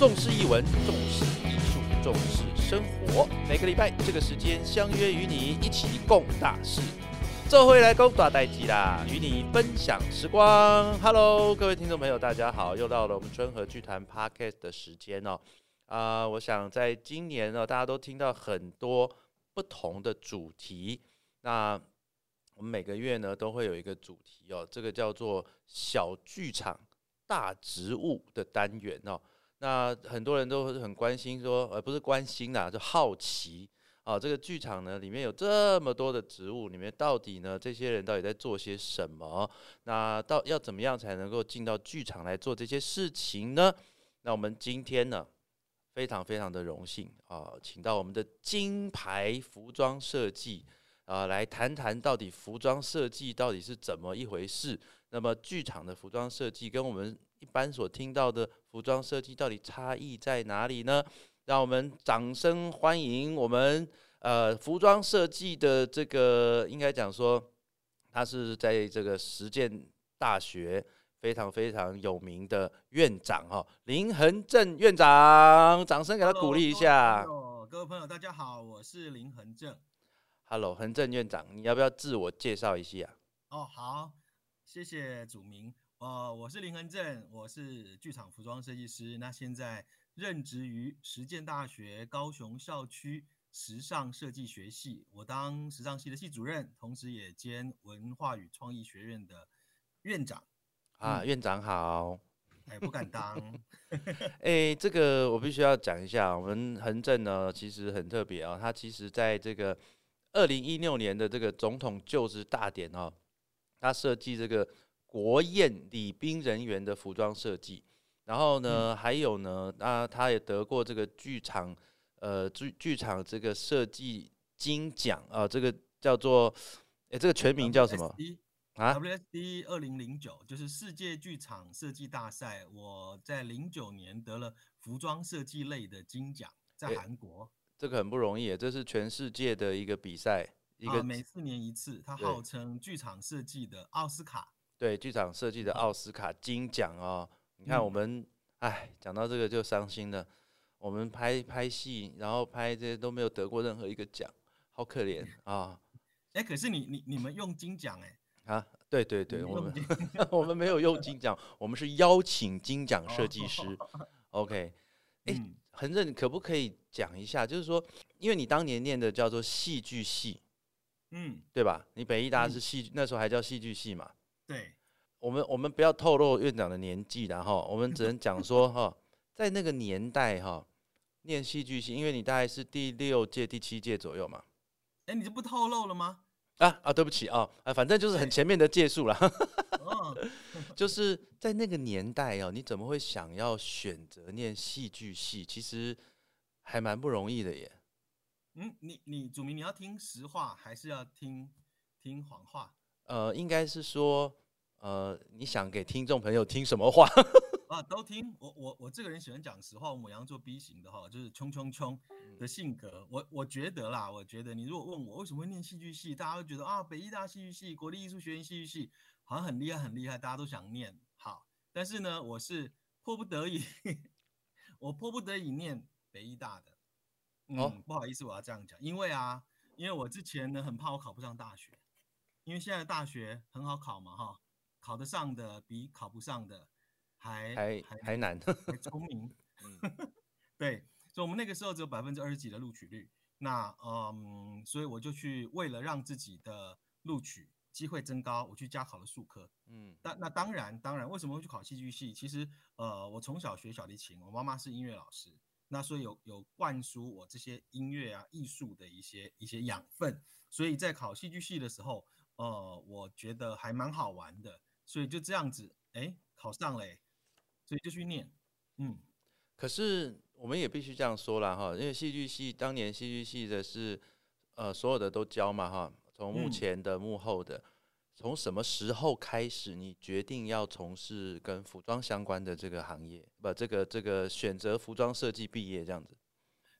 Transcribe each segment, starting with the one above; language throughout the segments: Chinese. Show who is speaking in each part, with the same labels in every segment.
Speaker 1: 重视译文，重视艺术，重视生活。每个礼拜这个时间相约与你一起共大事。这回来攻大代机啦，与你分享时光。Hello，各位听众朋友，大家好，又到了我们春和剧团 Podcast 的时间哦。啊、我想在今年呢，大家都听到很多不同的主题。那我们每个月呢都会有一个主题哦，这个叫做小剧场大植物的单元哦。那很多人都很关心说，呃，不是关心啦，就好奇啊，这个剧场呢里面有这么多的植物，里面到底呢这些人到底在做些什么？那到要怎么样才能够进到剧场来做这些事情呢？那我们今天呢，非常非常的荣幸啊，请到我们的金牌服装设计啊，来谈谈到底服装设计到底是怎么一回事。那么剧场的服装设计跟我们一般所听到的服装设计到底差异在哪里呢？让我们掌声欢迎我们呃服装设计的这个应该讲说，他是在这个实践大学非常非常有名的院长哈、哦，林恒正院长，掌声给他鼓励一下。
Speaker 2: Hello，各位朋友，大家好，我是林恒正。
Speaker 1: Hello，恒正院长，你要不要自我介绍一下？
Speaker 2: 哦，好，谢谢祖明。呃，我是林恒正，我是剧场服装设计师。那现在任职于实践大学高雄校区时尚设计学系，我当时尚系的系主任，同时也兼文化与创意学院的院长。
Speaker 1: 啊，
Speaker 2: 嗯
Speaker 1: 院长好。
Speaker 2: 哎，不敢当。
Speaker 1: 哎、这个我必须要讲一下，我们恒正呢其实很特别啊、他其实在这个二零一六年的这个总统就职大典哦，他设计这个国宴礼宾人员的服装设计，然后呢，还有呢，啊，他也得过这个剧场呃剧剧场这个设计金奖啊、这个叫做哎、这个全名叫什么啊
Speaker 2: ？WSD 二零零九就是世界剧场设计大赛，我在零九年得了服装设计类的金奖，在韩国。
Speaker 1: 这个很不容易，这是全世界的一个比赛，一个
Speaker 2: 啊，每四年一次，它号称剧场设计的奥斯卡。
Speaker 1: 对剧场设计的奥斯卡金奖哦。你看
Speaker 2: 嗯
Speaker 1: 我们，哎，讲到这个就伤心了。我们拍拍戏，然后拍这些都没有得过任何一个奖，好可怜啊
Speaker 2: 哎，可是你你你们用金奖哎，
Speaker 1: 啊！对对对，我们 我们没有用金奖，我们是邀请金奖设计师。OK，哎
Speaker 2: 嗯
Speaker 1: 恒正，可不可以讲一下？就是说，因为你当年念的叫做戏剧系，
Speaker 2: 嗯，
Speaker 1: 对吧？你北艺大
Speaker 2: 嗯
Speaker 1: 是戏，那时候还叫戏剧系嘛。
Speaker 2: 对，
Speaker 1: 我们我们不要透露院长的年纪然后我们只能讲说哈，在那个年代哈，念戏剧系，因为你大概是第六届、第七届左右嘛。
Speaker 2: 哎，你就不透露了吗？
Speaker 1: 啊啊，对不起啊，啊，反正就是很前面的届数啦。
Speaker 2: 嗯，
Speaker 1: 就是在那个年代哦，你怎么会想要选择念戏剧系？其实还蛮不容易的耶。
Speaker 2: 嗯，你你祖明，你要听实话还是要听听谎话？
Speaker 1: 呃，应该是说，呃，你想给听众朋友听什么话？
Speaker 2: 啊，都听我我我这个人喜欢讲实话，我母羊座 B 型的哈，就是冲冲冲的性格。我我觉得啦，我觉得你如果问我为什么会念戏剧系，大家会觉得啊，北艺大戏剧系、国立艺术学院戏剧系好像很厉害很厉害，大家都想念。好，但是呢，我是迫不得已，我迫不得已念北艺大的。嗯，
Speaker 1: 哦
Speaker 2: 不好意思，我要这样讲，因为啊，因为我之前呢很怕我考不上大学，因为现在大学很好考嘛哈，考得上的比考不上的还
Speaker 1: 还还难。
Speaker 2: 还 聪明。
Speaker 1: 嗯
Speaker 2: 对，所以我们那个时候只有百分之二十几的录取率。那嗯，所以我就去为了让自己的录取机会增高，我去加考了数科。
Speaker 1: 嗯
Speaker 2: 那那当然，当然，为什么会去考戏剧系？其实呃，我从小学小提琴，我妈妈是音乐老师，那所以有有灌输我这些音乐啊、艺术的一些一些养分。所以在考戏剧系的时候，呃，我觉得还蛮好玩的，所以就这样子，哎，考上了，所以就去念，嗯。
Speaker 1: 可是我们也必须这样说了哈，因为戏剧系当年戏剧系的是呃所有的都教嘛哈，从幕
Speaker 2: 嗯
Speaker 1: 前的、幕后的，从什么时候开始你决定要从事跟服装相关的这个行业？不，这个这个选择服装设计毕业这样子。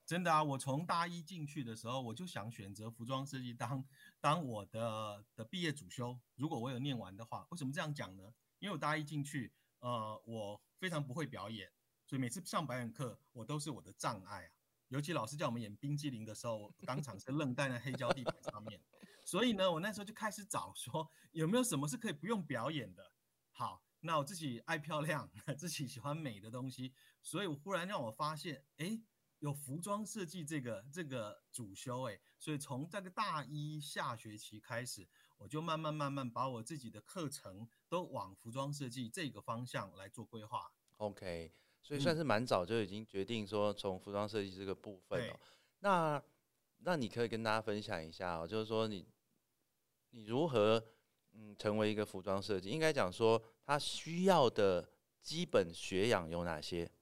Speaker 2: 真的啊，我从大一进去的时候，我就想选择服装设计当当我的的毕业主修。如果我有念完的话，为什么这样讲呢？因为我大一进去，呃，我非常不会表演，所以每次上表演课，我都是我的障碍啊。尤其老师叫我们演冰激凌的时候，当场是愣在那黑胶地板上面。所以呢，我那时候就开始找说有没有什么是可以不用表演的。好，那我自己爱漂亮，自己喜欢美的东西，所以我忽然让我发现，哎，有服装设计这个这个主修，哎，所以从这个大一下学期开始，我就慢慢慢慢把我自己的课程都往服装设计这个方向来做规划。
Speaker 1: OK。所以算是蛮早就已经决定说从服装设计这个部分哦。那那你可以跟大家分享一下哦，就是说你你如何嗯成为一个服装设计？应该讲说他需要的基本学养有哪些？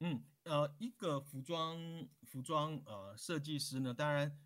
Speaker 2: 嗯呃，一个服装服装呃设计师呢，当然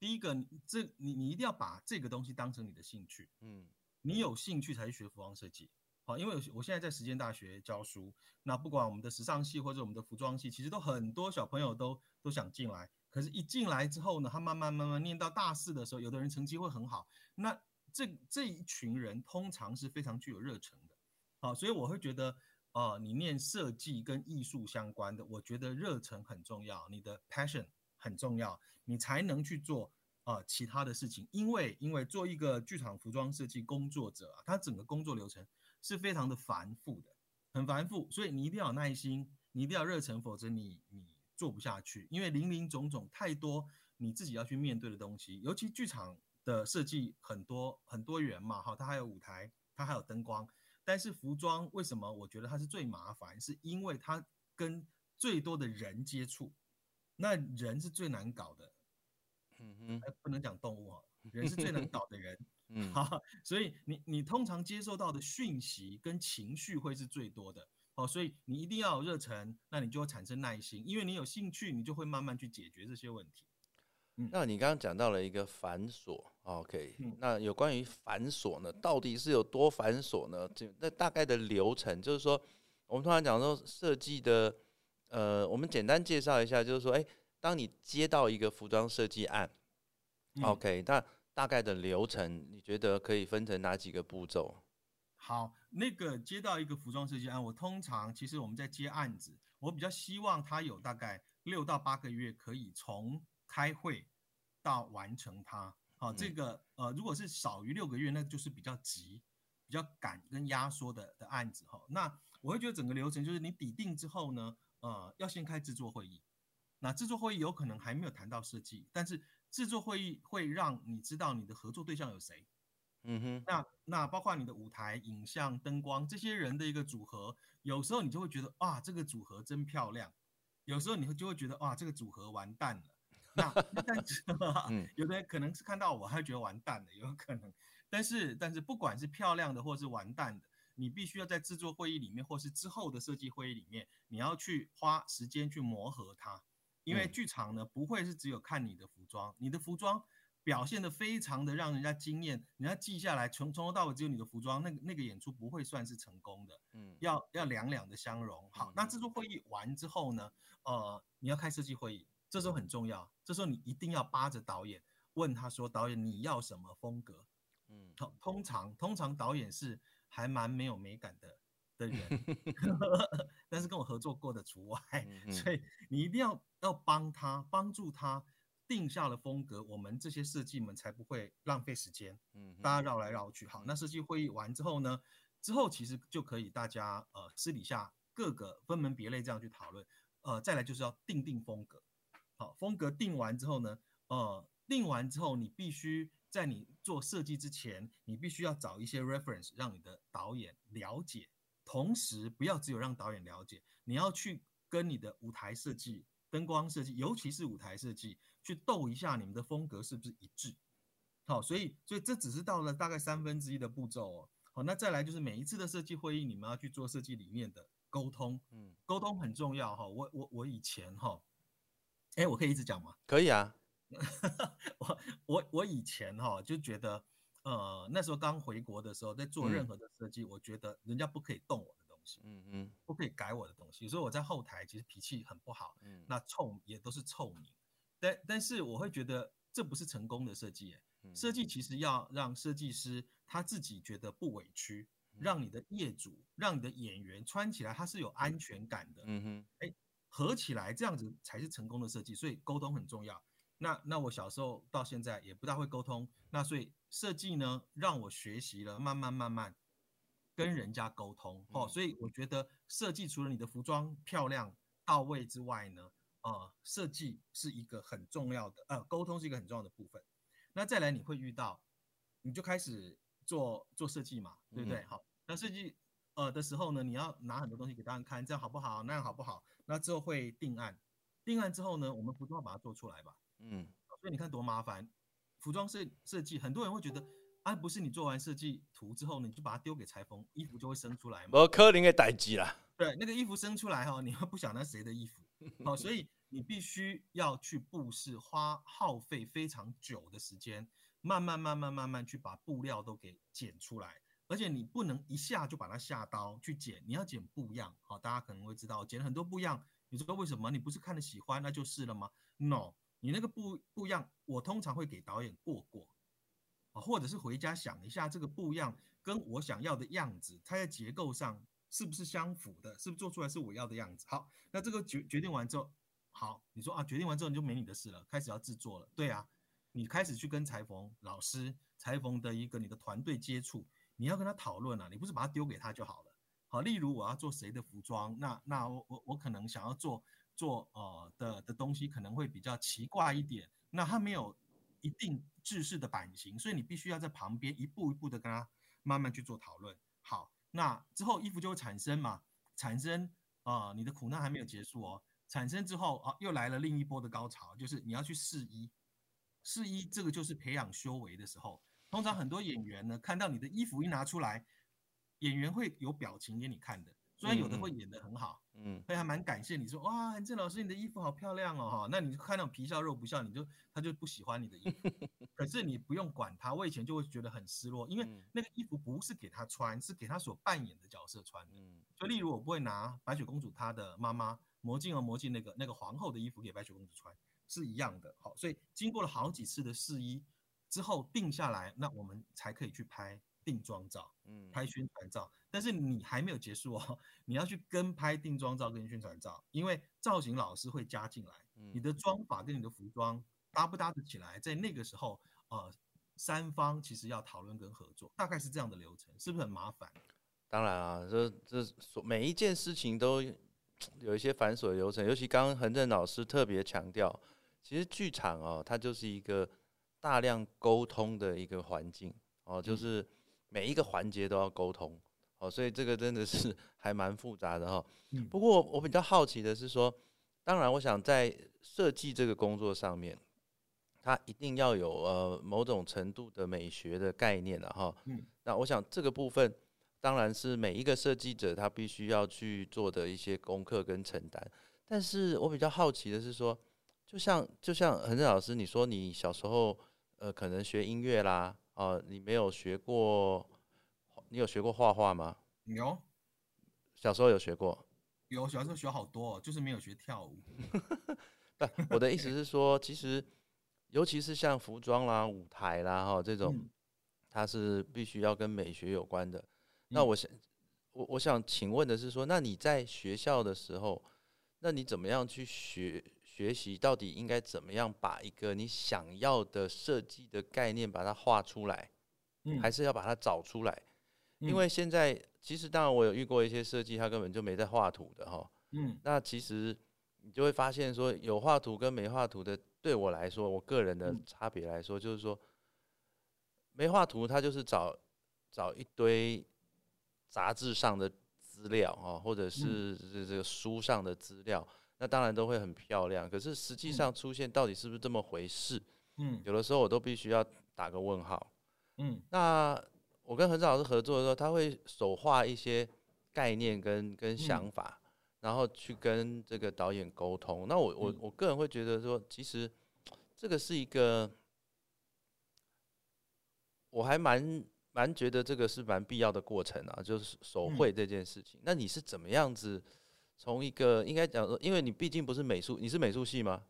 Speaker 2: 第一个这你你一定要把这个东西当成你的兴趣。嗯，你有兴趣才去学服装设计。好，因为我现在在实践大学教书，那不管我们的时尚系或者我们的服装系，其实都很多小朋友都都想进来。可是，一进来之后呢，他慢慢慢慢念到大四的时候，有的人成绩会很好。那这这一群人通常是非常具有热忱的。好，所以我会觉得，呃，你念设计跟艺术相关的，我觉得热忱很重要，你的 passion 很重要，你才能去做呃其他的事情。因为因为做一个剧场服装设计工作者啊，他整个工作流程。是非常的繁复的，很繁复，所以你一定要有耐心，你一定要热忱，否则你你做不下去。因为林林总总太多你自己要去面对的东西，尤其剧场的设计很多很多元嘛，哈，它还有舞台，它还有灯光。但是服装为什么我觉得它是最麻烦？是因为它跟最多的人接触，那人是最难搞的。嗯哼，不能讲动物哈，人是最难搞的人。嗯，好，所以你你通常接受到的讯息跟情绪会是最多的，哦，所以你一定要有热忱，那你就会产生耐心，因为你有兴趣，你就会慢慢去解决这些问题。
Speaker 1: 嗯，那你刚刚讲到了一个繁琐，OK，那有关于繁琐呢，到底是有多繁琐呢？这那大概的流程，就是说，我们通常讲说设计的，呃，我们简单介绍一下，就是说，哎，当你接到一个服装设计案，OK，那大概的流程，你觉得可以分成哪几个步骤？
Speaker 2: 好，那个接到一个服装设计案，我通常其实我们在接案子，我比较希望他有大概六到八个月可以从开会到完成它。好，这个呃，如果是少于六个月，那就是比较急、比较赶跟压缩的的案子哈。那我会觉得整个流程就是你底定之后呢，呃，要先开制作会议。那制作会议有可能还没有谈到设计，但是。制作会议会让你知道你的合作对象有谁，嗯哼，那那包括你的舞台、影像、灯光这些人的一个组合，有时候你就会觉得哇，这个组合真漂亮，有时候你会就会觉得哇，这个组合完蛋了。那但是有的人可能是看到我，还觉得完蛋了，有可能。但是但是不管是漂亮的或是完蛋的，你必须要在制作会议里面，或是之后的设计会议里面，你要去花时间去磨合它。因为剧场呢，不会是只有看你的服装，你的服装表现的非常的让人家惊艳，人家记下来，从从头到尾只有你的服装，那个那个演出不会算是成功的。嗯，要要两两的相融。好，那制作会议完之后呢，呃，你要开设计会议，这时候很重要，这时候你一定要扒着导演，问他说，导演你要什么风格？嗯，好，通常通常导演是还蛮没有美感的。的人，但是跟我合作过的除外，所以你一定要要帮他帮助他定下了风格，我们这些设计们才不会浪费时间。嗯，大家绕来绕去，好，那设计会议完之后呢，之后其实就可以大家呃私底下各个分门别类这样去讨论，呃，再来就是要定定风格。好，风格定完之后呢，呃，定完之后你必须在你做设计之前，你必须要找一些 reference 让你的导演了解。同时，不要只有让导演了解，你要去跟你的舞台设计、灯光设计，尤其是舞台设计，去斗一下你们的风格是不是一致。好，所以，所以这只是到了大概三分之一的步骤哦。好，那再来就是每一次的设计会议，你们要去做设计理念的沟通。嗯，沟通很重要哈。我我我以前哈，哎，我可以一直讲吗？
Speaker 1: 可以啊。
Speaker 2: 我我我以前哈就觉得。呃，那时候刚回国的时候，在做任何的设计，我觉得人家不可以动我的东西，嗯嗯，不可以改我的东西，所以我在后台其实脾气很不好，嗯，那臭也都是臭名，但但是我会觉得这不是成功的设计，设计。其实要让设计师他自己觉得不委屈，让你的业主、让你的演员穿起来他是有安全感的。
Speaker 1: 嗯哼，
Speaker 2: 哎，合起来这样子才是成功的设计，所以沟通很重要。那那我小时候到现在也不大会沟通，那所以设计呢让我学习了慢慢慢慢跟人家沟通哦。所以我觉得设计除了你的服装漂亮到位之外呢，啊，设计是一个很重要的，呃，沟通是一个很重要的部分。那再来你会遇到，你就开始做做设计嘛，对不对？好，那设计呃的时候呢，你要拿很多东西给大家看，这样好不好？那样好不好？那之后会定案，定案之后呢，我们服装要把它做出来吧。嗯，所以你看多麻烦，服装设设计，很多人会觉得，啊，不是你做完设计图之后呢，你就把它丢给裁缝，衣服就会生出来吗？
Speaker 1: 我柯林给待机啦。
Speaker 2: 对，那个衣服生出来哈，你又不想那谁的衣服，好，所以。你必须要去布饰，花耗费非常久的时间，慢慢慢慢慢慢去把布料都给剪出来，而且你不能一下就把它下刀去剪，你要剪布样。好，大家可能会知道，剪了很多布样，你说为什么？你不是看了喜欢那就是了吗？No，你那个布布样，我通常会给导演过过，啊，或者是回家想一下这个布样跟我想要的样子，它在结构上是不是相符的，是不是做出来是我要的样子？好，那这个决决定完之后。好，你说啊，决定完之后你就没你的事了，开始要制作了。对啊，你开始去跟裁缝老师、裁缝的一个你的团队接触，你要跟他讨论啊，你不是把它丢给他就好了。好，例如我要做谁的服装，那那我我我可能想要做做呃的的东西可能会比较奇怪一点，那他没有一定制式的版型，所以你必须要在旁边一步一步的跟他慢慢去做讨论。好，那之后衣服就会产生嘛，产生啊，你的苦难还没有结束哦。产生之后啊，又来了另一波的高潮，就是你要去试衣，试衣这个就是培养修为的时候。通常很多演员呢，看到你的衣服一拿出来，演员会有表情给你看的。虽然有的会演得很好，嗯，会还蛮感谢你说哇，韩正老师你的衣服好漂亮哦哈。那你就看那种皮笑肉不笑，你就他就不喜欢你的衣服。可是你不用管他，我以前就会觉得很失落，因为那个衣服不是给他穿，是给他所扮演的角色穿的。就例如我不会拿白雪公主她的妈妈。魔镜和魔镜那个那个皇后的衣服给白雪公主穿是一样的，好，所以经过了好几次的试衣之后定下来，那我们才可以去拍定妆照，嗯，拍宣传照。但是你还没有结束哦，你要去跟拍定妆照跟宣传照，因为造型老师会加进来，你的妆法跟你的服装搭不搭得起来，在那个时候，呃，三方其实要讨论跟合作，大概是这样的流程，是不是很麻烦？
Speaker 1: 当然啊，这这每一件事情都。有一些繁琐的流程，尤其刚刚恒正老师特别强调，其实剧场哦，它就是一个大量沟通的一个环境哦，就是每一个环节都要沟通哦，所以这个真的是 还蛮复杂的哈。不过我比较好奇的是说，当然我想在设计这个工作上面，它一定要有呃某种程度的美学的概念的哈。那我想这个部分。当然是每一个设计者他必须要去做的一些功课跟承担，但是我比较好奇的是说，就像就像恒正老师，你说你小时候呃可能学音乐啦，啊，你没有学过，你有学过画画吗？
Speaker 2: 有，
Speaker 1: 小时候有学过，
Speaker 2: 有小时候学好多，就是没有学跳舞。
Speaker 1: 不，我的意思是说，其实尤其是像服装啦、舞台啦哈这种，它是必须要跟美学有关的。那我想，我我想请问的是说，那你在学校的时候，那你怎么样去学学习？到底应该怎么样把一个你想要的设计的概念把它画出来？嗯，还是要把它找出来？因为现在其实当然我有遇过一些设计，他根本就没在画图的哈。嗯，那其实你就会发现说，有画图跟没画图的，对我来说，我个人的差别来说，就是说没画图，他就是找找一堆。杂志上的资料啊，或者是这这个书上的资料，那当然都会很漂亮。可是实际上出现到底是不是这么回事？嗯，有的时候我都必须要打个问号。嗯，那我跟何正老师合作的时候，他会手画一些概念跟跟想法，然后去跟这个导演沟通。那我我我个人会觉得说，其实这个是一个，我还蛮。蛮觉得这个是蛮必要的过程啊，就是手绘这件事情。那你是怎么样子从一个应该讲说，因为你毕竟不是美术，你是美术系吗？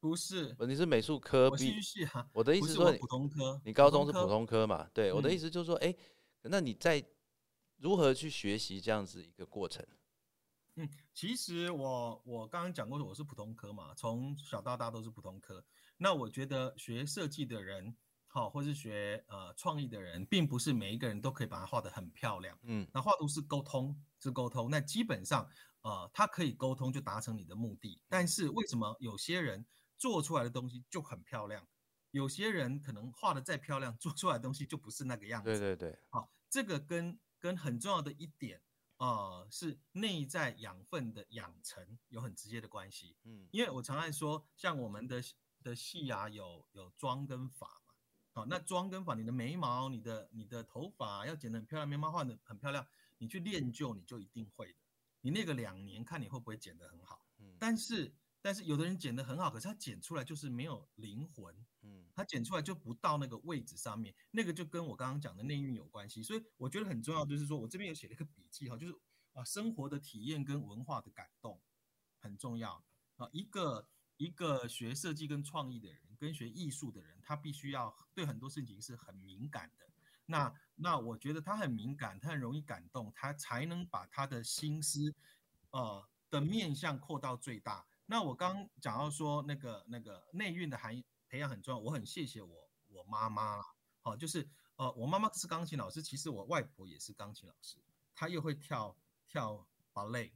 Speaker 2: 不是，
Speaker 1: 你是美术科
Speaker 2: 毕系啊。
Speaker 1: 我的意思说，
Speaker 2: 普通科，
Speaker 1: 你高中是普通科嘛？对，我的意思就是说，哎，那你在如何去学习这样子一个过程？
Speaker 2: 嗯，其实我我刚刚讲过，我是普通科嘛，从小到大都是普通科。那我觉得学设计的人，好，或是学呃创意的人，并不是每一个人都可以把它画得很漂亮。嗯，那画图是沟通，是沟通。那基本上，呃，他可以沟通就达成你的目的。但是为什么有些人做出来的东西就很漂亮，有些人可能画的再漂亮，做出来的东西就不是那个样子？
Speaker 1: 对对对。
Speaker 2: 好，这个跟跟很重要的一点。啊，是内在养分的养成有很直接的关系。嗯，因为我常爱说，像我们的的戏啊，有有妆跟发嘛。好，那妆跟发，你的眉毛、你的你的头发要剪得很漂亮，眉毛画得很漂亮，你去练就，你就一定会的。你那个两年，看你会不会剪得很好。嗯，但是。但是有的人剪得很好，可是他剪出来就是没有灵魂，嗯，他剪出来就不到那个位置上面，那个就跟我刚刚讲的内蕴有关系。所以我觉得很重要，就是说我这边有写了一个笔记哈，就是啊，生活的体验跟文化的感动很重要啊。一个一个学设计跟创意的人，跟学艺术的人，他必须要对很多事情是很敏感的。那那我觉得他很敏感，他很容易感动，他才能把他的心思呃的面向扩到最大。那我刚讲到说那个那个内蕴的含培养很重要，我很谢谢我我妈妈，好，就是呃我妈妈是钢琴老师，其实我外婆也是钢琴老师，她又会跳跳芭蕾，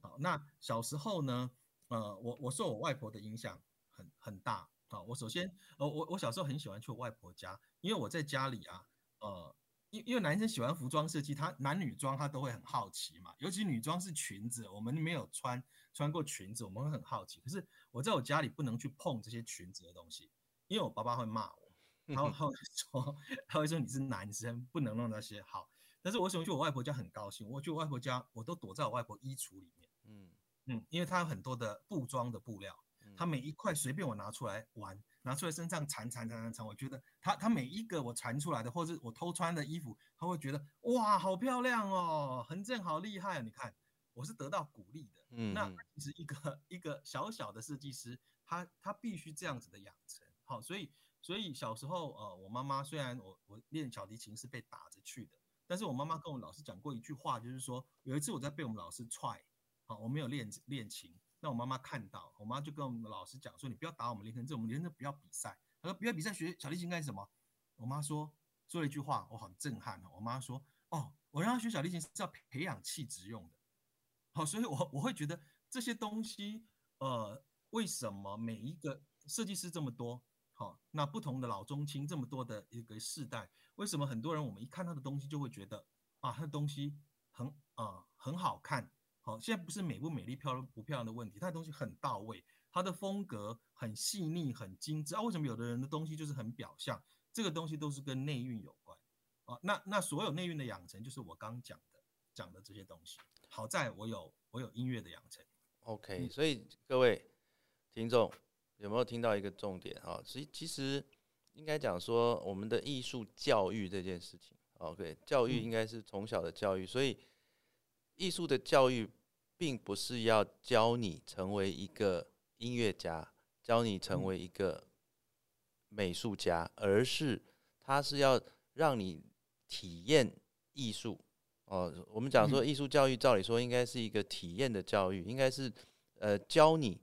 Speaker 2: 好，那小时候呢，呃我我受我外婆的影响很很大，啊，我首先呃我我小时候很喜欢去我外婆家，因为我在家里啊，呃。因因为男生喜欢服装设计，他男女装他都会很好奇嘛，尤其女装是裙子，我们没有穿穿过裙子，我们会很好奇。可是我在我家里不能去碰这些裙子的东西，因为我爸爸会骂我，他会说他会说你是男生不能弄那些好。但是我喜欢去我外婆家很高兴，我去我外婆家我都躲在我外婆衣橱里面，嗯嗯，因为她有很多的布装的布料，她每一块随便我拿出来玩。拿出来身上缠缠缠缠缠，我觉得他他每一个我缠出来的，或者我偷穿的衣服，他会觉得哇，好漂亮哦，很正，好厉害啊！你看，我是得到鼓励的。嗯，那其实一个一个小小的设计师，他他必须这样子的养成。好，所以所以小时候呃，我妈妈虽然我我练小提琴是被打着去的，但是我妈妈跟我老师讲过一句话，就是说有一次我在被我们老师踹，好，我没有练练琴。那我妈妈看到，我妈就跟我们老师讲说：“你不要打我们凌晨，这我们凌晨不要比赛。”她说：“不要比赛，学小提琴干什么？”我妈说说了一句话，我很震撼我妈说：“哦，我让他学小提琴是要培养气质用的。”好，所以我我会觉得这些东西，呃，为什么每一个设计师这么多？好，那不同的老中青这么多的一个世代，为什么很多人我们一看他的东西就会觉得啊，他的东西很啊很好看？好，现在不是美不美丽、漂亮不漂亮的问题，它的东西很到位，它的风格很细腻、很精致啊。为什么有的人的东西就是很表象？这个东西都是跟内蕴有关啊。那那所有内蕴的养成，就是我刚讲的讲的这些东西。好在我有我有音乐的养成。
Speaker 1: OK，所以各位听众有没有听到一个重点啊？其其实应该讲说，我们的艺术教育这件事情，OK，教育应该是从小的教育，所以。艺术的教育，并不是要教你成为一个音乐家，教你成为一个美术家，而是它是要让你体验艺术。哦，我们讲说艺术教育，照理说应该是一个体验的教育，应该是呃教你，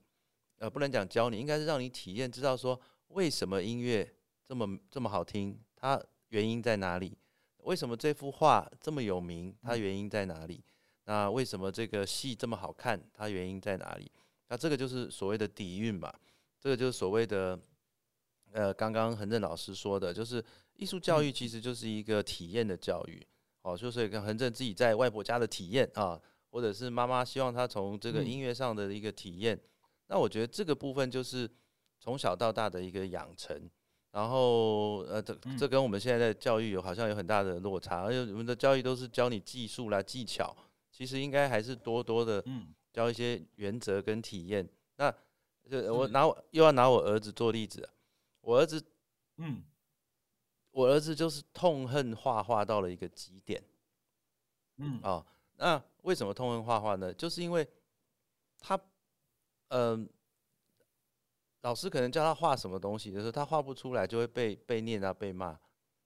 Speaker 1: 呃不能讲教你，应该是让你体验，知道说为什么音乐这么这么好听，它原因在哪里？为什么这幅画这么有名？它原因在哪里？那为什么这个戏这么好看？它原因在哪里？那这个就是所谓的底蕴吧。这个就是所谓的，呃，刚刚恒正老师说的，就是艺术教育其实就是一个体验的教育。哦，就是跟恒正自己在外婆家的体验啊，或者是妈妈希望他从这个音乐上的一个体验。那我觉得这个部分就是从小到大的一个养成。然后，呃，这这跟我们现在的教育有好像有很大的落差，而且我们的教育都是教你技术啦、技巧。其实应该还是多多的教一些原则跟体验。那我拿我又要拿我儿子做例子，我儿子，嗯，我儿子就是痛恨画画到了一个极点，嗯。啊，那为什么痛恨画画呢？就是因为他，嗯，老师可能叫他画什么东西的时候，他画不出来，就会被被念啊，被骂，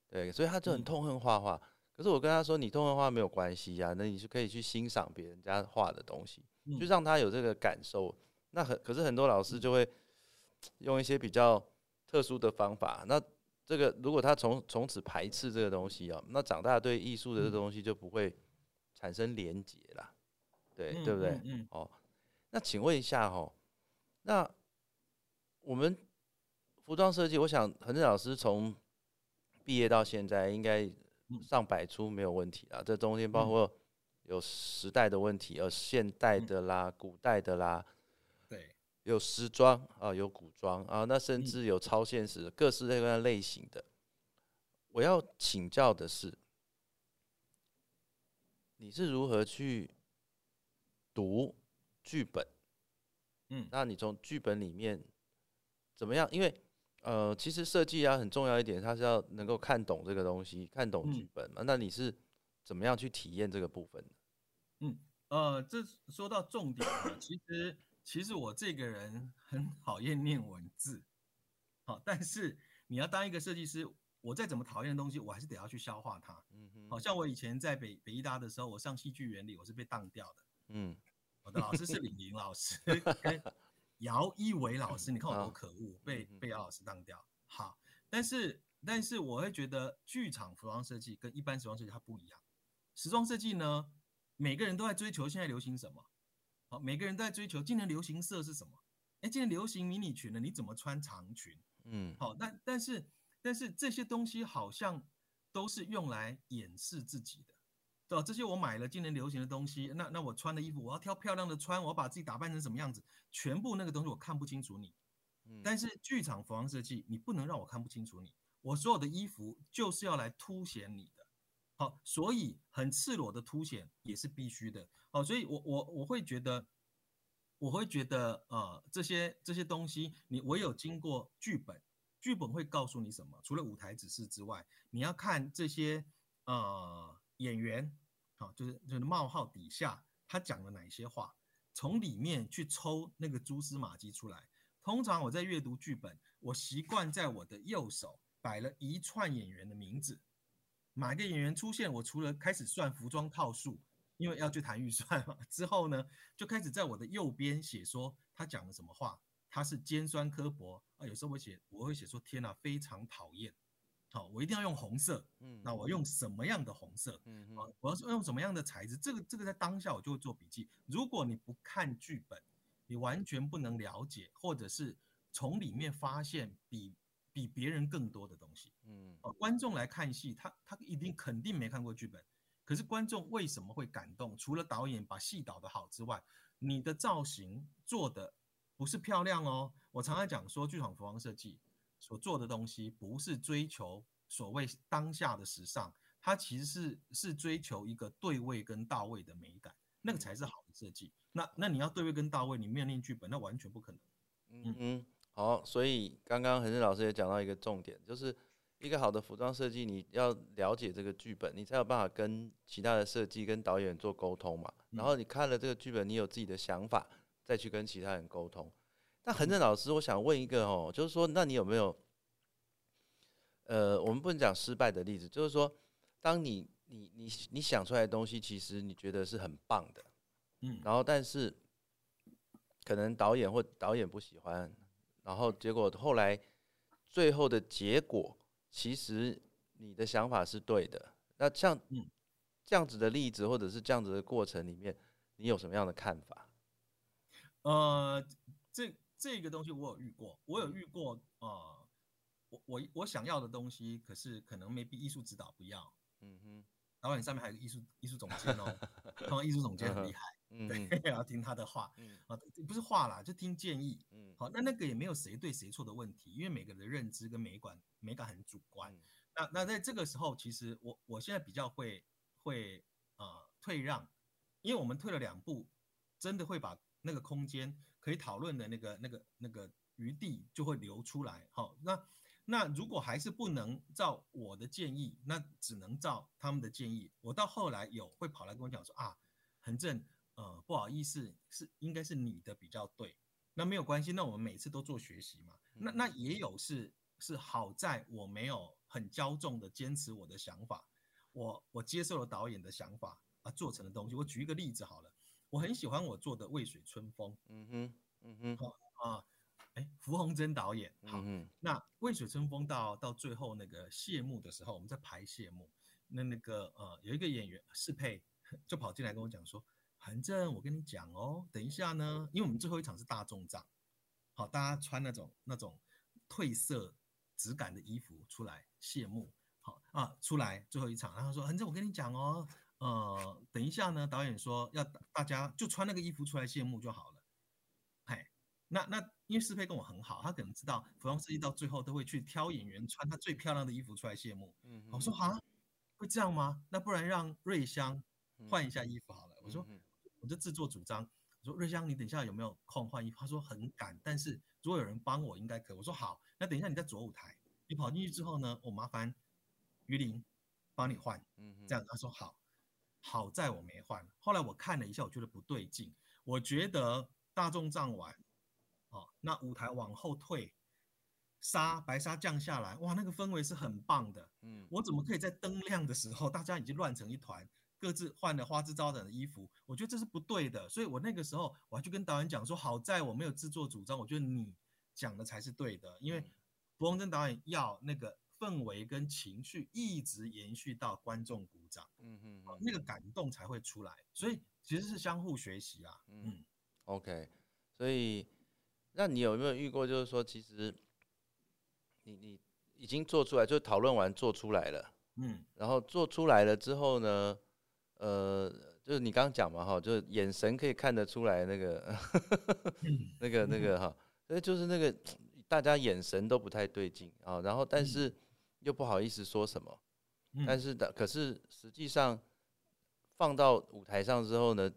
Speaker 1: 对，所以他就很痛恨画画。可是我跟他说，你动画没有关系呀，那你是可以去欣赏别人家画的东西，
Speaker 2: 嗯
Speaker 1: 就让他有这个感受。那很可是很多老师就会用一些比较特殊的方法。那这个如果他从从此排斥这个东西哦，那长大对艺术的这个东西就不会产生连结啦，对、
Speaker 2: 嗯
Speaker 1: 对不对？
Speaker 2: 嗯嗯
Speaker 1: 哦，那请问一下哦，那我们服装设计，我想恒正老师从毕业到现在，应该
Speaker 2: 嗯
Speaker 1: 上百出没有问题啊。这中间包括有时代的问题，有现代的啦、古代的啦，
Speaker 2: 对，
Speaker 1: 有时装啊，有古装啊，那甚
Speaker 2: 嗯
Speaker 1: 至有超现实，各式各样的类型的。我要请教的是，你是如何去读剧本？
Speaker 2: 嗯
Speaker 1: 那你从剧本里面怎么样？因为呃，其实设计啊很重要一点，它是要能够看懂这个东西，看懂剧
Speaker 2: 嗯
Speaker 1: 本嘛。那你是怎么样去体验这个部分的？
Speaker 2: 呃，这说到重点了，其实其实我这个人很讨厌念文字，好，但是你要当一个设计师，我再怎么讨厌的东西，我还是得要去消化它。
Speaker 1: 嗯哼
Speaker 2: 好像我以前在北北医大的时候，我上戏剧原理，我是被当掉的。
Speaker 1: 嗯
Speaker 2: 我的老师是李宁老师 跟姚一伟老师，你看我多可恶，被
Speaker 1: 嗯
Speaker 2: 被姚老师当掉。好，但是但是我会觉得剧场服装设计跟一般时装设计它不一样。时装设计呢，每个人都在追求现在流行什么，好，每个人都在追求今年流行色是什么。哎，今年流行迷你裙呢，你怎么穿长裙？
Speaker 1: 嗯
Speaker 2: 好，但但是但是这些东西好像都是用来掩饰自己的，对吧？这些我买了今年流行的东西，那那我穿的衣服，我要挑漂亮的穿，我要把自己打扮成什么样子，全部那个东西我看不清楚你。
Speaker 1: 嗯
Speaker 2: 但是剧场服装设计，你不能让我看不清楚你，我所有的衣服就是要来凸显你的。好，所以很赤裸的凸显也是必须的。好，所以我我我会觉得，我会觉得呃这些这些东西，你唯有经过剧本，剧本会告诉你什么？除了舞台指示之外，你要看这些呃演员，好、就是就是冒号底下他讲了哪些话，从里面去抽那个蛛丝马迹出来。通常我在阅读剧本，我习惯在我的右手摆了一串演员的名字，哪个演员出现，我除了开始算服装套数，因为要去谈预算嘛，之后呢，就开始在我的右边写说他讲了什么话，他是尖酸刻薄啊，有时候我写我会写说天哪，非常讨厌，好，我一定要用红色，
Speaker 1: 嗯
Speaker 2: 那我用什么样的红色？
Speaker 1: 嗯
Speaker 2: 啊，我要是用什么样的材质？这个这个在当下我就会做笔记。如果你不看剧本，你完全不能了解，或者是从里面发现比比别人更多的东西。
Speaker 1: 嗯
Speaker 2: 哦，观众来看戏，他他一定肯定没看过剧本，可是观众为什么会感动？除了导演把戏导得好之外，你的造型做的不是漂亮哦。我常常讲说，剧场服装设计所做的东西，不是追求所谓当下的时尚，它其实是是追求一个对位跟到位的美感，那个才是好的设计。那那你要对位跟到位，你没有念剧本，那完全不可能。
Speaker 1: 嗯嗯，好，所以刚刚恒生老师也讲到一个重点，就是一个好的服装设计，你要了解这个剧本，你才有办法跟其他的设计跟导演做沟通嘛。然后你看了这个剧本，你有自己的想法，再去跟其他人沟通。那恒正老师，我想问一个哦，就是说，那你有没有，呃，我们不能讲失败的例子，就是说，当你你你你想出来的东西，其实你觉得是很棒的，
Speaker 2: 嗯，
Speaker 1: 然后但是可能导演或导演不喜欢，然后结果后来最后的结果，其实你的想法是对的。那像
Speaker 2: 嗯
Speaker 1: 这样子的例子，或者是这样子的过程里面，你有什么样的看法？
Speaker 2: 呃，这这个东西我有遇过，我有遇过，呃，我我我想要的东西，可是可能 maybe 艺术指导不要，
Speaker 1: 嗯哼，
Speaker 2: 导演上面还有个艺术艺术总监哦，通常艺术总监很厉害，
Speaker 1: 嗯
Speaker 2: 对，，要听他的话
Speaker 1: 嗯
Speaker 2: 啊，不是话啦，就听建议。
Speaker 1: 嗯
Speaker 2: 好，那那个也没有谁对谁错的问题，因为每个人的认知跟美感美感很主观。
Speaker 1: 嗯
Speaker 2: 那那在这个时候，其实我我现在比较会会呃退让，因为我们退了两步，真的会把那个空间可以讨论的那个那个那个余地就会留出来。好，那那如果还是不能照我的建议，那只能照他们的建议。我到后来有会跑来跟我讲说啊，恒正，呃，不好意思，是应该是你的比较对。那没有关系，那我们每次都做学习嘛。那那也有是是好在我没有很骄纵的坚持我的想法，我我接受了导演的想法啊，做成的东西。我举一个例子好了，我很喜欢我做的《渭水春风》。
Speaker 1: 嗯哼，嗯哼，
Speaker 2: 好啊，哎，符宏真导演。好，
Speaker 1: 嗯
Speaker 2: 那《渭水春风》到到最后那个谢幕的时候，我们在排谢幕，那那个呃有一个演员适配就跑进来跟我讲说：“韩正，我跟你讲哦，等一下呢，因为我们最后一场是大众仗，好，大家穿那种那种褪色质感的衣服出来谢幕。”好啊，出来最后一场，然后说，恒正，我跟你讲哦，呃，等一下呢，导演说要大家就穿那个衣服出来谢幕就好了。嘿，那那因为适配跟我很好，他可能知道服装设计到最后都会去挑演员穿他最漂亮的衣服出来谢幕。
Speaker 1: 嗯
Speaker 2: 我说好，会这样吗？那不然让瑞香换一下衣服好了。我说我就自作主张，我说瑞香，你等一下有没有空换衣服？他说很赶，但是如果有人帮我应该可以。我说好，那等一下你在左舞台，你跑进去之后呢，我麻烦。于林，帮你换，嗯这样他说好，好在我没换。后来我看了一下，我觉得不对劲。我觉得大众站完，哦，那舞台往后退，沙白沙降下来，哇，那个氛围是很棒的。嗯，我怎么可以在灯亮的时候，大家已经乱成一团，各自换了花枝招展的衣服？我觉得这是不对的。所以我那个时候我还去跟导演讲说，好在我没有自作主张，我觉得你讲的才是对的，因为伯宏真导演要那个。氛围跟情绪一直延续到观众鼓掌，嗯嗯，那个感动才会出来，所以其实是相互学习啊，嗯
Speaker 1: ，OK，所以那你有没有遇过，就是说其实你你已经做出来，就讨论完做出来了，嗯，然后做出来了之后呢，呃，就是你刚刚讲嘛哈，就是眼神可以看得出来那个，那个那个哈，所以就是那个大家眼神都不太对劲啊，然后但是。又不好意思说什么，但是的，可是实际上放到舞台上之后呢，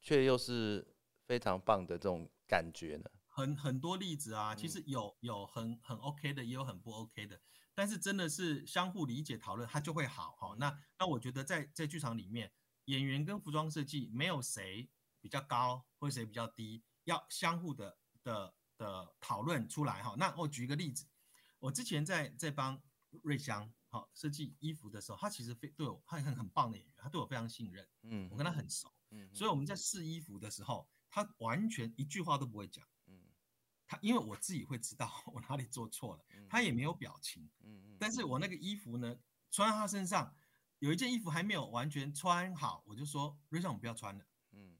Speaker 1: 却又是非常棒的这种感觉呢。
Speaker 2: 很很多例子啊，其实有有很很 OK 的，也有很不 OK 的，但是真的是相互理解讨论，它就会好哈。那那我觉得在在剧场里面，演员跟服装设计没有谁比较高或者谁比较低，要相互的的的讨论出来哈。那我举一个例子。我之前在在帮瑞香好设计衣服的时候，他其实非对我他很很棒的演员，他对我非常信任，嗯，我跟他很熟，嗯，所以我们在试衣服的时候，他完全一句话都不会讲，嗯，他因为我自己会知道我哪里做错了，他也没有表情，嗯嗯，但是我那个衣服呢穿在他身上，有一件衣服还没有完全穿好，我就说瑞香，我们不要穿了，嗯，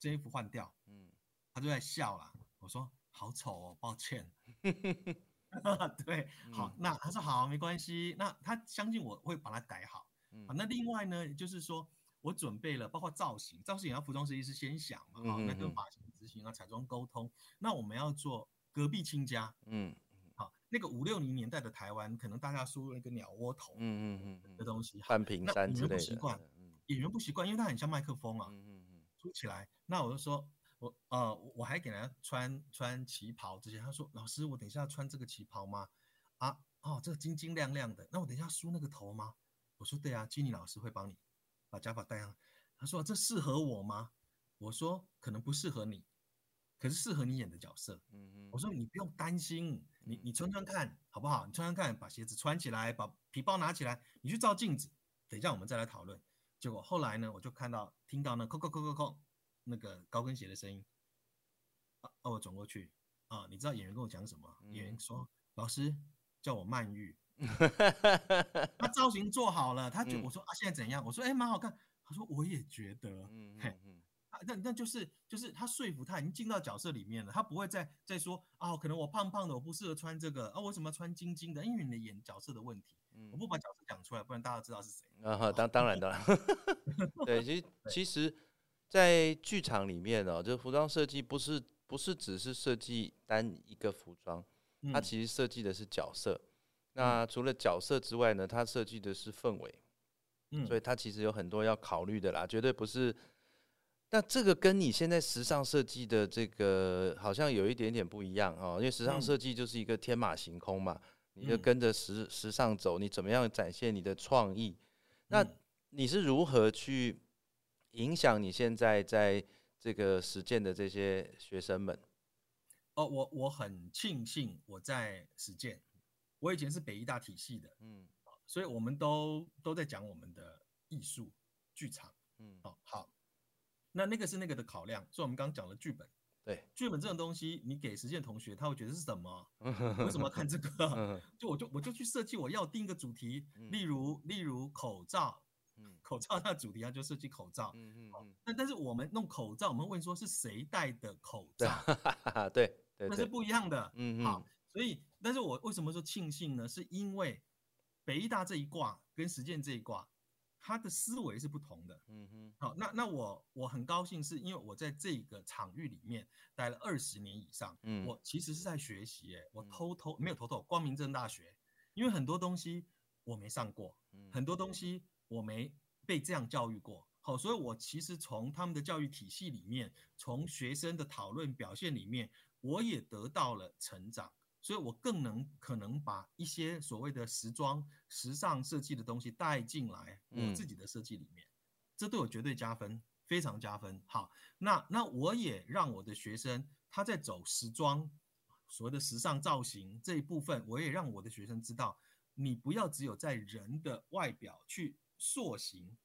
Speaker 2: 这衣服换掉，嗯，他就在笑了，我说好丑哦，抱歉。对，好，那他说好，没关系。那他相信我会把它改好。啊，那另外呢，就是说我准备了，包括造型，造型也要服装设计师先想嘛，好，那跟发型执行啊、彩妆沟通。那我们要做隔壁亲家，嗯，好，那个五六零年代的台湾，可能大家梳那个鸟窝头，嗯嗯嗯的东西，
Speaker 1: 半平山之类的，
Speaker 2: 不习惯，演员不习惯，因为它很像麦克风啊，嗯嗯嗯，梳起来，那我就说。我呃，我还给他穿穿旗袍这些。他说：“老师，我等一下要穿这个旗袍吗？”啊，哦，这个晶晶亮亮的。那我等一下梳那个头吗？我说：“对啊，金妮老师会帮你把假发戴上。”他说：“这适合我吗？”我说：“可能不适合你，可是适合你演的角色。”嗯嗯。我说：“你不用担心，你你穿穿看好不好？你穿穿看，把鞋子穿起来，把皮包拿起来，你去照镜子。等一下我们再来讨论。”结果后来呢，我就看到听到那扣扣扣扣扣。那个高跟鞋的声音，啊，我转过去啊，你知道演员跟我讲什么？演员说：“老师叫我曼玉。”他造型做好了，他觉我说啊，现在怎样？我说哎，蛮好看。他说我也觉得，嗯嗯嗯，那那就是就是他说服他已经进到角色里面了，他不会再再说啊，可能我胖胖的，我不适合穿这个啊，为什么要穿晶晶的？因为你的演角色的问题，我不把角色讲出来，不然大家知道是谁
Speaker 1: 啊。当当然当然，对，其实其实。在剧场里面呢，就服装设计不是不是只是设计单一个服装，它其实设计的是角色。那除了角色之外呢，它设计的是氛围。嗯，所以它其实有很多要考虑的啦，绝对不是。那这个跟你现在时尚设计的这个好像有一点点不一样哦，因为时尚设计就是一个天马行空嘛，你就跟着时时尚走，你怎么样展现你的创意？那你是如何去？影响你现在在这个实践的这些学生们，
Speaker 2: 哦，我我很庆幸我在实践。我以前是北医大体系的，嗯，所以我们都都在讲我们的艺术剧场。
Speaker 1: 嗯，
Speaker 2: 哦好，那那个是那个的考量，所以我们刚刚讲了剧本。
Speaker 1: 对，
Speaker 2: 剧本这种东西，你给实践同学，他会觉得是什么？为什么要看这个？
Speaker 1: 嗯
Speaker 2: 就我就我就去设计，我要定一个主题，
Speaker 1: 嗯
Speaker 2: 例如例如口罩，
Speaker 1: 嗯。
Speaker 2: 口罩它的主题它就设计口罩。
Speaker 1: 嗯嗯嗯，
Speaker 2: 但但是我们弄口罩，我们问说是谁戴的口
Speaker 1: 对
Speaker 2: 罩，
Speaker 1: 对对对，
Speaker 2: 那是不一样的。
Speaker 1: 嗯
Speaker 2: 好
Speaker 1: 嗯，
Speaker 2: 所以，但是我为什么说庆幸呢？是因为北医大这一卦跟实践这一卦，它的思维是不同的。
Speaker 1: 嗯哼，
Speaker 2: 好，那那我我很高兴，是因为我在这个场域里面待了二十年以上，
Speaker 1: 嗯。
Speaker 2: 我其实是在学习，哎，我
Speaker 1: 嗯。
Speaker 2: 偷偷没有偷偷，光明正大学，因为很多东西我没上过，
Speaker 1: 嗯。
Speaker 2: 很多东西我没被这样教育过。好，所以我其实从他们的教育体系里面，从学生的讨论表现里面，我也得到了成长，所以我更能可能把一些所谓的时装、时尚设计的东西带进来我
Speaker 1: 嗯
Speaker 2: 自己的设计里面，这对我绝对加分，非常加分。好，那那我也让我的学生他在走时装，所谓的时尚造型这一部分，我也让我的学生知道，你不要只有在人的外表去塑形，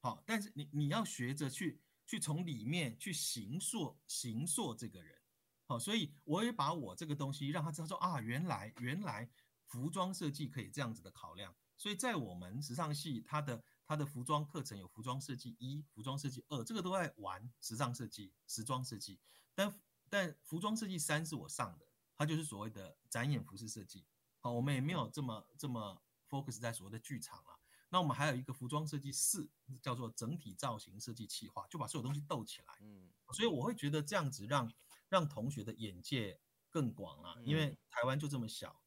Speaker 2: 好，但是你你要学着去去从里面去形塑形塑这个人，好，所以我也把我这个东西让他知道说啊，原来原来服装设计可以这样子的考量，所以在我们时尚系，它的它的服装课程有服装设计一、服装设计二，这个都在玩时尚设计、时装设计，但但服装设计三是我上的，它就是所谓的展演服饰设计，好，我们也没有这么这么 focus 在所谓的剧场了。那我们还有一个服装设计四，叫做整体造型设计企划，就把所有东西斗起来。
Speaker 1: 嗯
Speaker 2: 所以我会觉得这样子让让同学的眼界更广啊，因为
Speaker 1: 嗯
Speaker 2: 台湾就这么小，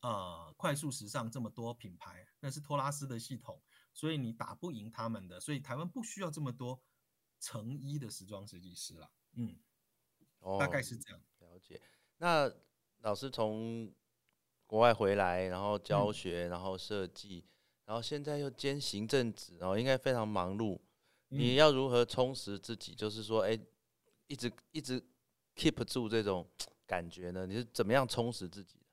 Speaker 2: 呃，快速时尚这么多品牌，那是托拉斯的系统，所以你打不赢他们的，所以台湾不需要这么多成衣的时装设计师了，嗯，
Speaker 1: 哦，
Speaker 2: 大概是这样。
Speaker 1: 了解。那老师从国外回来，然后教
Speaker 2: 嗯
Speaker 1: 学，然后设计，然后现在又兼行政职，然后应该非常忙碌。你
Speaker 2: 嗯
Speaker 1: 要如何充实自己？就是说，哎、一直一直 keep 住这种感觉呢？你是怎么样充实自己的？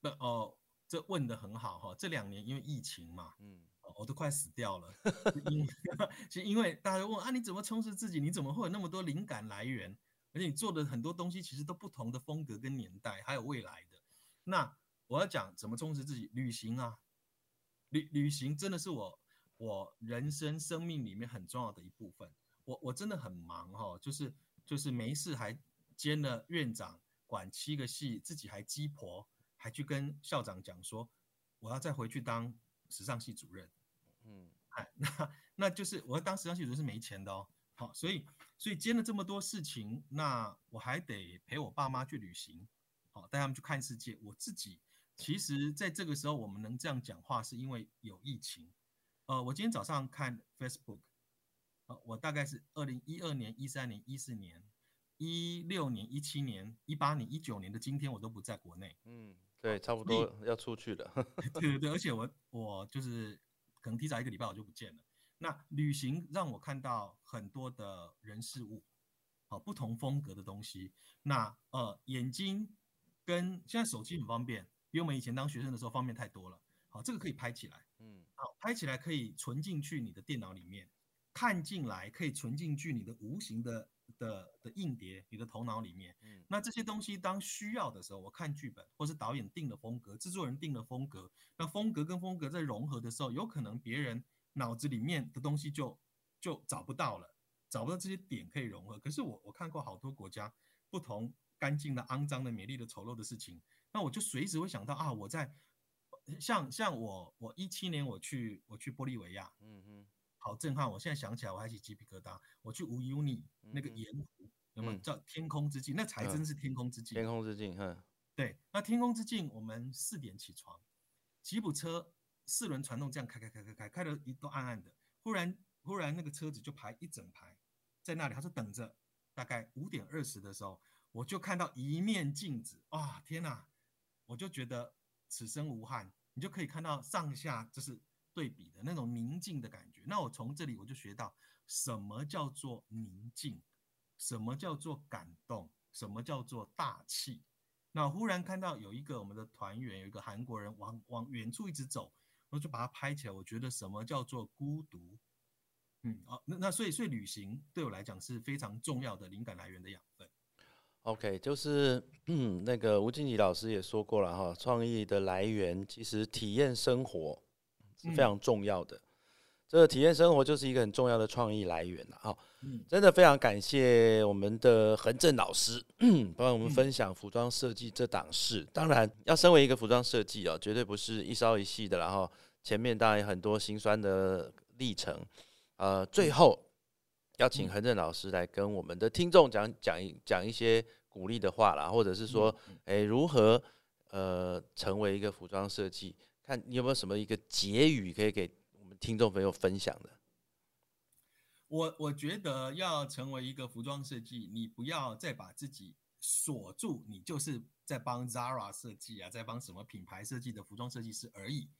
Speaker 2: 那哦，这问的很好哈，这两年因为疫情嘛，
Speaker 1: 嗯
Speaker 2: 哦我都快死掉了。是因 是因为大家问啊，你怎么充实自己？你怎么会有那么多灵感来源？而且你做的很多东西其实都不同的风格跟年代，还有未来的。那我要讲怎么充实自己，旅行啊，旅旅行真的是我我人生生命里面很重要的一部分。我我真的很忙哈、就是就是没事还兼了院长，管七个系，自己还鸡婆，还去跟校长讲说我要再回去当时尚系主任。
Speaker 1: 嗯
Speaker 2: 哎，那那就是我要当时尚系主任是没钱的哦。好，所以所以兼了这么多事情，那我还得陪我爸妈去旅行，好带他们去看世界。我自己其实在这个时候我们能这样讲话，是因为有疫情。呃，我今天早上看 Facebook，呃，我大概是二零一二年、一三年、一四年、一六年、一七年、一八年、一九年的今天，我都不在国内。
Speaker 1: 嗯，对，差不多要出去了。
Speaker 2: 对对对，而且我我就是可能提早一个礼拜我就不见了。那旅行让我看到很多的人事物，好不同风格的东西。那呃眼睛跟现在手机很方便，比我们以前当学生的时候方便太多了。好，这个可以拍起来，
Speaker 1: 嗯
Speaker 2: 好拍起来可以存进去你的电脑里面，看进来可以存进去你的无形的的的硬碟，你的头脑里面。
Speaker 1: 嗯
Speaker 2: 那这些东西当需要的时候，我看剧本，或是导演定了风格，制作人定了风格，那风格跟风格在融合的时候，有可能别人脑子里面的东西就就找不到了，找不到这些点可以融合。可是我我看过好多国家不同干净的、肮脏的、美丽的、丑陋的事情，那我就随时会想到啊，我在像像我我一七年我去我去玻利维亚，
Speaker 1: 嗯嗯
Speaker 2: 好震撼！我现在想起来我还起鸡皮疙瘩。我去乌尤尼那个盐湖，有没有
Speaker 1: 嗯
Speaker 2: 叫天空之镜？那才真是天空之镜。
Speaker 1: 天空之镜，哼，
Speaker 2: 对，那天空之镜，我们四点起床，吉普车四轮传动这样开开开开开，开的一都暗暗的。忽然忽然那个车子就排一整排在那里，他说等着。大概五点二十的时候，我就看到一面镜子，哇，天哪！我就觉得此生无憾，你就可以看到上下就是对比的那种宁静的感觉。那我从这里我就学到什么叫做宁静，什么叫做感动，什么叫做大气。那忽然看到有一个我们的团员，有一个韩国人往往远处一直走，我就把他拍起来。我觉得什么叫做孤独？嗯，好，那那所以所以旅行对我来讲是非常重要的灵感来源的养分。
Speaker 1: OK，就是嗯，那个吴敬吉老师也说过了哈，创意的来源其实体验生活是非常重要的。这个体验生活就是一个很重要的创意来源了哈。嗯，真的非常感谢我们的恒正老师帮我们分享服装设计这档事。当然，要身为一个服装设计哦，绝对不是一朝一夕的，然后前面当然有很多辛酸的历程。呃，最后要请恒正老师来跟我们的听众讲讲一讲一些鼓励的话啦，或者是说，哎，如何呃成为一个服装设计？看你有没有什么一个结语可以给我们听众朋友分享的？
Speaker 2: 我我觉得要成为一个服装设计，你不要再把自己锁住，你就是在帮 Zara 设计啊，在帮什么品牌设计的服装设计师而已。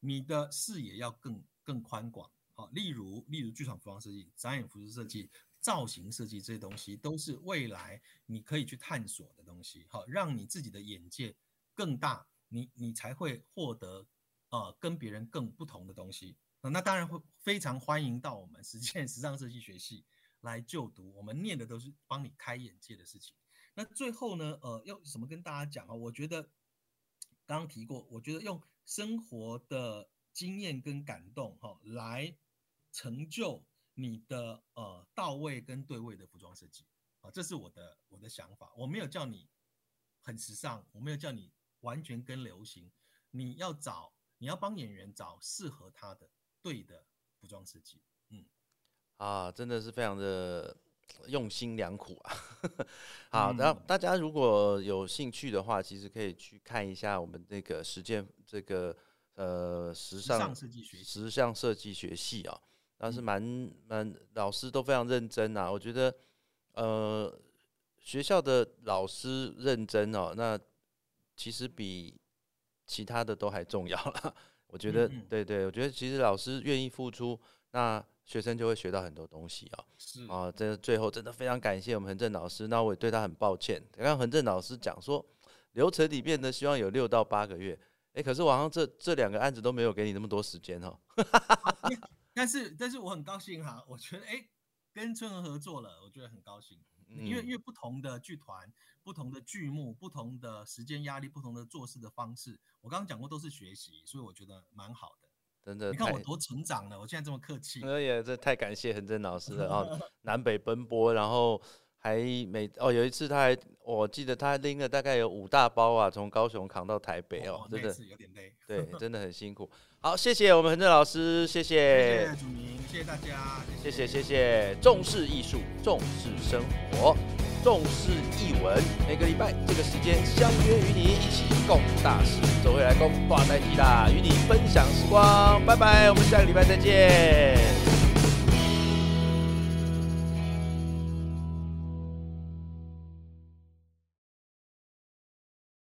Speaker 2: 你的视野要更更宽广。好，例如，例如剧场服装设计、展演服饰设计、造型设计这些东西，都是未来你可以去探索的东西。好，让你自己的眼界更大，你你才会获得呃跟别人更不同的东西。那当然会非常欢迎到我们实践时尚设计学系来就读，我们念的都是帮你开眼界的事情。那最后呢，呃，要什么跟大家讲啊？我觉得刚刚提过，我觉得用生活的经验跟感动，哈，来。成就你的呃到位跟对位的服装设计啊，这是我的我的想法。我没有叫你很时尚，我没有叫你完全跟流行。你要找，你要帮演员找适合他的对的服装设计。嗯，
Speaker 1: 啊，真的是非常的用心良苦啊。好，然后大家如果有兴趣的话，其实可以去看一下我们那个实践这个呃时尚
Speaker 2: 设计学
Speaker 1: 时尚设计学系啊。但是蛮蛮老师都非常认真啊，我觉得，呃，学校的老师认真哦，那其实比其他的都还重要了。我觉得，对对，我觉得其实老师愿意付出，那学生就会学到很多东西啊。
Speaker 2: 是
Speaker 1: 啊，这最后真的非常感谢我们恒正老师，那我也对他很抱歉。刚刚恒正老师讲说，流程里面呢，希望有六到八个月，哎，可是我好像这这两个案子都没有给你那么多时间 哈。
Speaker 2: 但是，但是我很高兴哈，我觉得哎，跟春和合作了，我觉得很高兴，因为因为不同的剧团、不同的剧目、不同的时间压力、不同的做事的方式，我刚刚讲过都是学习，所以我觉得蛮好的。
Speaker 1: 真的，
Speaker 2: 你看我多成长了，我现在这么客气。
Speaker 1: 哎呀，这太感谢恒真老师了啊！南北奔波，然后还每哦有一次他还，我记得他拎了大概有五大包啊，从高雄扛到台北哦，真的
Speaker 2: 有点累，
Speaker 1: 对，真的很辛苦。好，谢谢我们恒正老师，谢
Speaker 2: 谢，谢谢主明，谢谢大家，
Speaker 1: 谢谢谢谢，重视艺术，重视生活，重视艺文，每个礼拜这个时间相约与你一起共大事，走回来共挂代替啦，与你分享时光，拜拜，我们下个礼拜再见。